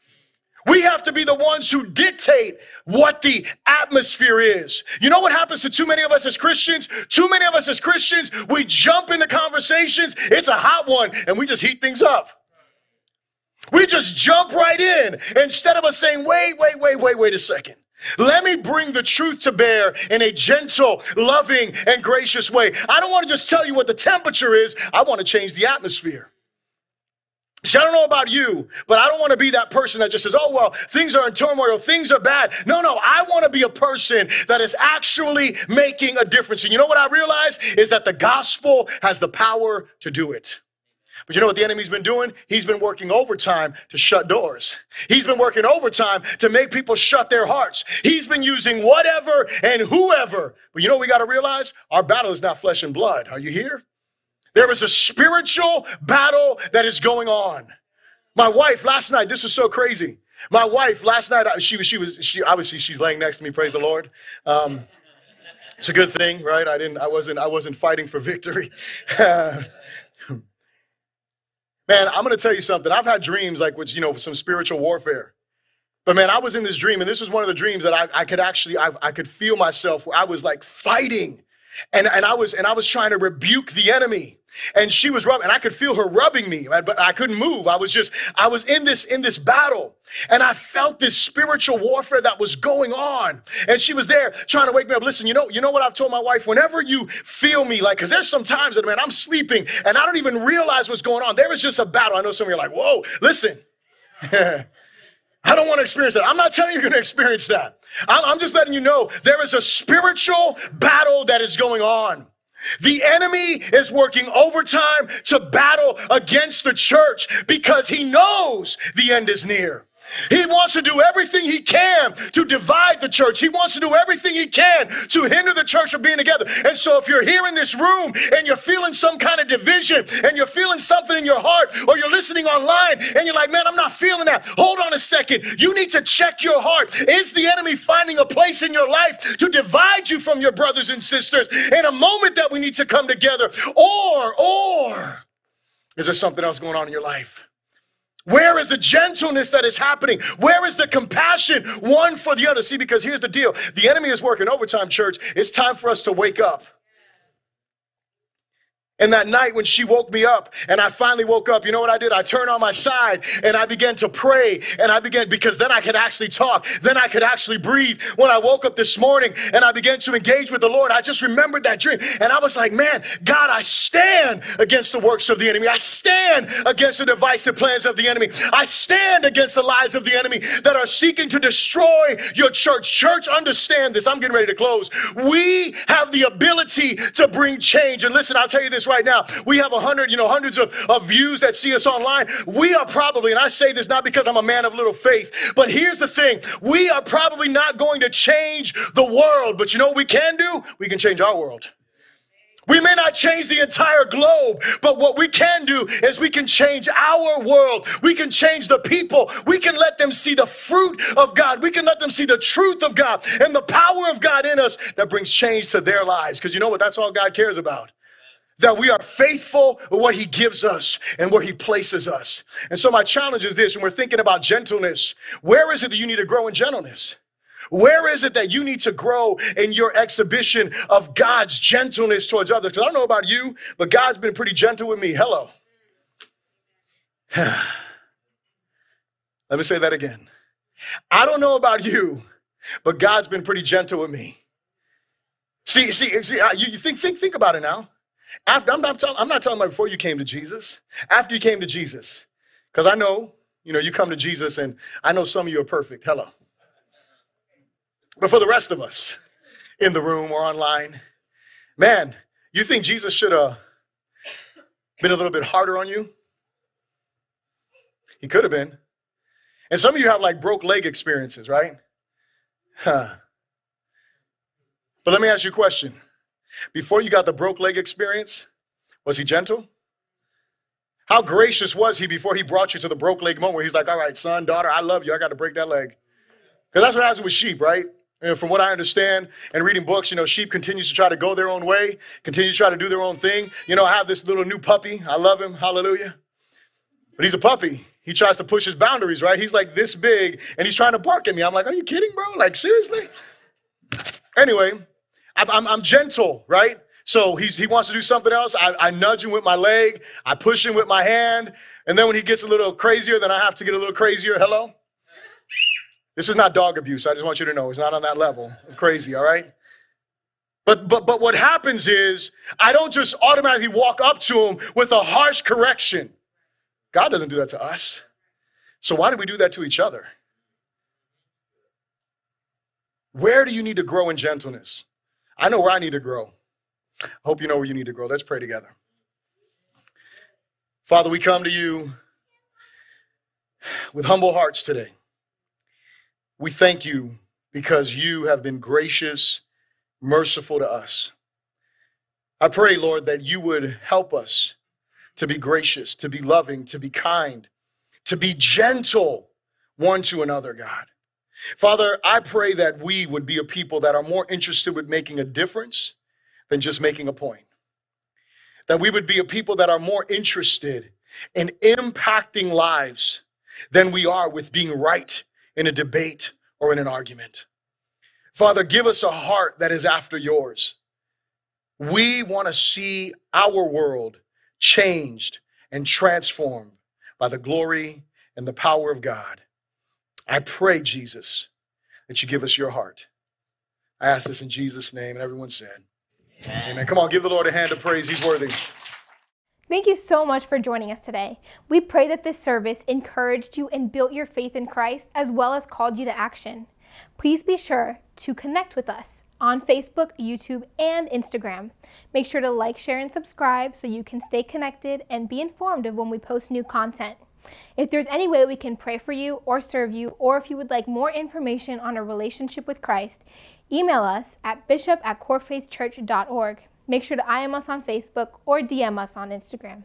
We have to be the ones who dictate what the atmosphere is. You know what happens to too many of us as Christians? Too many of us as Christians, we jump into conversations, it's a hot one, and we just heat things up. We just jump right in instead of us saying, wait, wait, wait, wait, wait a second. Let me bring the truth to bear in a gentle, loving, and gracious way. I don't want to just tell you what the temperature is, I want to change the atmosphere. See, I don't know about you, but I don't want to be that person that just says, oh, well, things are in turmoil, things are bad. No, no, I want to be a person that is actually making a difference. And you know what I realize is that the gospel has the power to do it. But you know what the enemy's been doing? He's been working overtime to shut doors. He's been working overtime to make people shut their hearts. He's been using whatever and whoever. But you know we got to realize? Our battle is not flesh and blood. Are you here? There is a spiritual battle that is going on. My wife last night, this was so crazy. My wife last night, she was, she was, she obviously she's laying next to me. Praise the Lord. Um, it's a good thing, right? I didn't, I wasn't, I wasn't fighting for victory. Man, I'm going to tell you something. I've had dreams like with, you know, some spiritual warfare. But man, I was in this dream, and this was one of the dreams that I, I could actually, I, I could feel myself. I was like fighting, and, and I was, and I was trying to rebuke the enemy and she was rubbing and i could feel her rubbing me but i couldn't move. I was just i was in this in this battle and i felt this spiritual warfare that was going on. And she was there trying to wake me up. Listen you know you know what i've told my wife? Whenever you feel me like because there's some times that man i'm sleeping and i don't even realize what's going on. There is just a battle. I know some of you are like whoa listen. I don't want to experience that. I'm not telling you you're going to experience that. I'm just letting you know there is a spiritual battle that is going on. The enemy is working overtime to battle against the church because he knows the end is near. He wants to do everything he can to divide the church. He wants to do everything he can to hinder the church from being together. And so, if you're here in this room and you're feeling some kind of division and you're feeling something in your heart, or you're listening online and you're like, man, I'm not feeling that, hold on a second. You need to check your heart. Is the enemy finding a place in your life to divide you from your brothers and sisters in a moment that we need to come together? Or, or, is there something else going on in your life? Where is the gentleness that is happening? Where is the compassion one for the other? See, because here's the deal the enemy is working overtime, church. It's time for us to wake up. And that night when she woke me up and I finally woke up, you know what I did? I turned on my side and I began to pray and I began because then I could actually talk. Then I could actually breathe. When I woke up this morning and I began to engage with the Lord, I just remembered that dream and I was like, man, God, I stand against the works of the enemy. I stand against the divisive plans of the enemy. I stand against the lies of the enemy that are seeking to destroy your church. Church, understand this. I'm getting ready to close. We have the ability to bring change. And listen, I'll tell you this right now. We have a hundred, you know, hundreds of, of views that see us online. We are probably, and I say this not because I'm a man of little faith, but here's the thing. We are probably not going to change the world, but you know what we can do? We can change our world. We may not change the entire globe, but what we can do is we can change our world. We can change the people. We can let them see the fruit of God. We can let them see the truth of God and the power of God in us that brings change to their lives. Because you know what? That's all God cares about that we are faithful with what he gives us and where he places us. And so my challenge is this, and we're thinking about gentleness. Where is it that you need to grow in gentleness? Where is it that you need to grow in your exhibition of God's gentleness towards others? Because I don't know about you, but God's been pretty gentle with me. Hello. Let me say that again. I don't know about you, but God's been pretty gentle with me. See, see, see, you, you think, think, think about it now. After, I'm, not talking, I'm not talking about before you came to Jesus. After you came to Jesus. Because I know, you know, you come to Jesus and I know some of you are perfect. Hello. But for the rest of us in the room or online, man, you think Jesus should have been a little bit harder on you? He could have been. And some of you have like broke leg experiences, right? Huh. But let me ask you a question. Before you got the broke leg experience, was he gentle? How gracious was he before he brought you to the broke leg moment where he's like, all right, son, daughter, I love you. I got to break that leg. Because that's what happens with sheep, right? And from what I understand and reading books, you know, sheep continues to try to go their own way, continue to try to do their own thing. You know, I have this little new puppy. I love him. Hallelujah. But he's a puppy. He tries to push his boundaries, right? He's like this big and he's trying to bark at me. I'm like, are you kidding, bro? Like, seriously? Anyway, I'm, I'm gentle, right? So he's, he wants to do something else. I, I nudge him with my leg, I push him with my hand. And then when he gets a little crazier, then I have to get a little crazier. Hello? This is not dog abuse. I just want you to know it's not on that level of crazy, all right? But, but, but what happens is I don't just automatically walk up to him with a harsh correction. God doesn't do that to us. So why do we do that to each other? Where do you need to grow in gentleness? I know where I need to grow. I hope you know where you need to grow. Let's pray together. Father, we come to you with humble hearts today. We thank you because you have been gracious, merciful to us. I pray, Lord, that you would help us to be gracious, to be loving, to be kind, to be gentle one to another, God. Father, I pray that we would be a people that are more interested with making a difference than just making a point. That we would be a people that are more interested in impacting lives than we are with being right in a debate or in an argument. Father, give us a heart that is after yours. We want to see our world changed and transformed by the glory and the power of God. I pray, Jesus, that you give us your heart. I ask this in Jesus' name, and everyone said, Amen. Amen. Come on, give the Lord a hand of praise. He's worthy. Thank you so much for joining us today. We pray that this service encouraged you and built your faith in Christ as well as called you to action. Please be sure to connect with us on Facebook, YouTube, and Instagram. Make sure to like, share, and subscribe so you can stay connected and be informed of when we post new content. If there's any way we can pray for you or serve you, or if you would like more information on a relationship with Christ, email us at bishop at corefaithchurch.org. Make sure to IM us on Facebook or DM us on Instagram.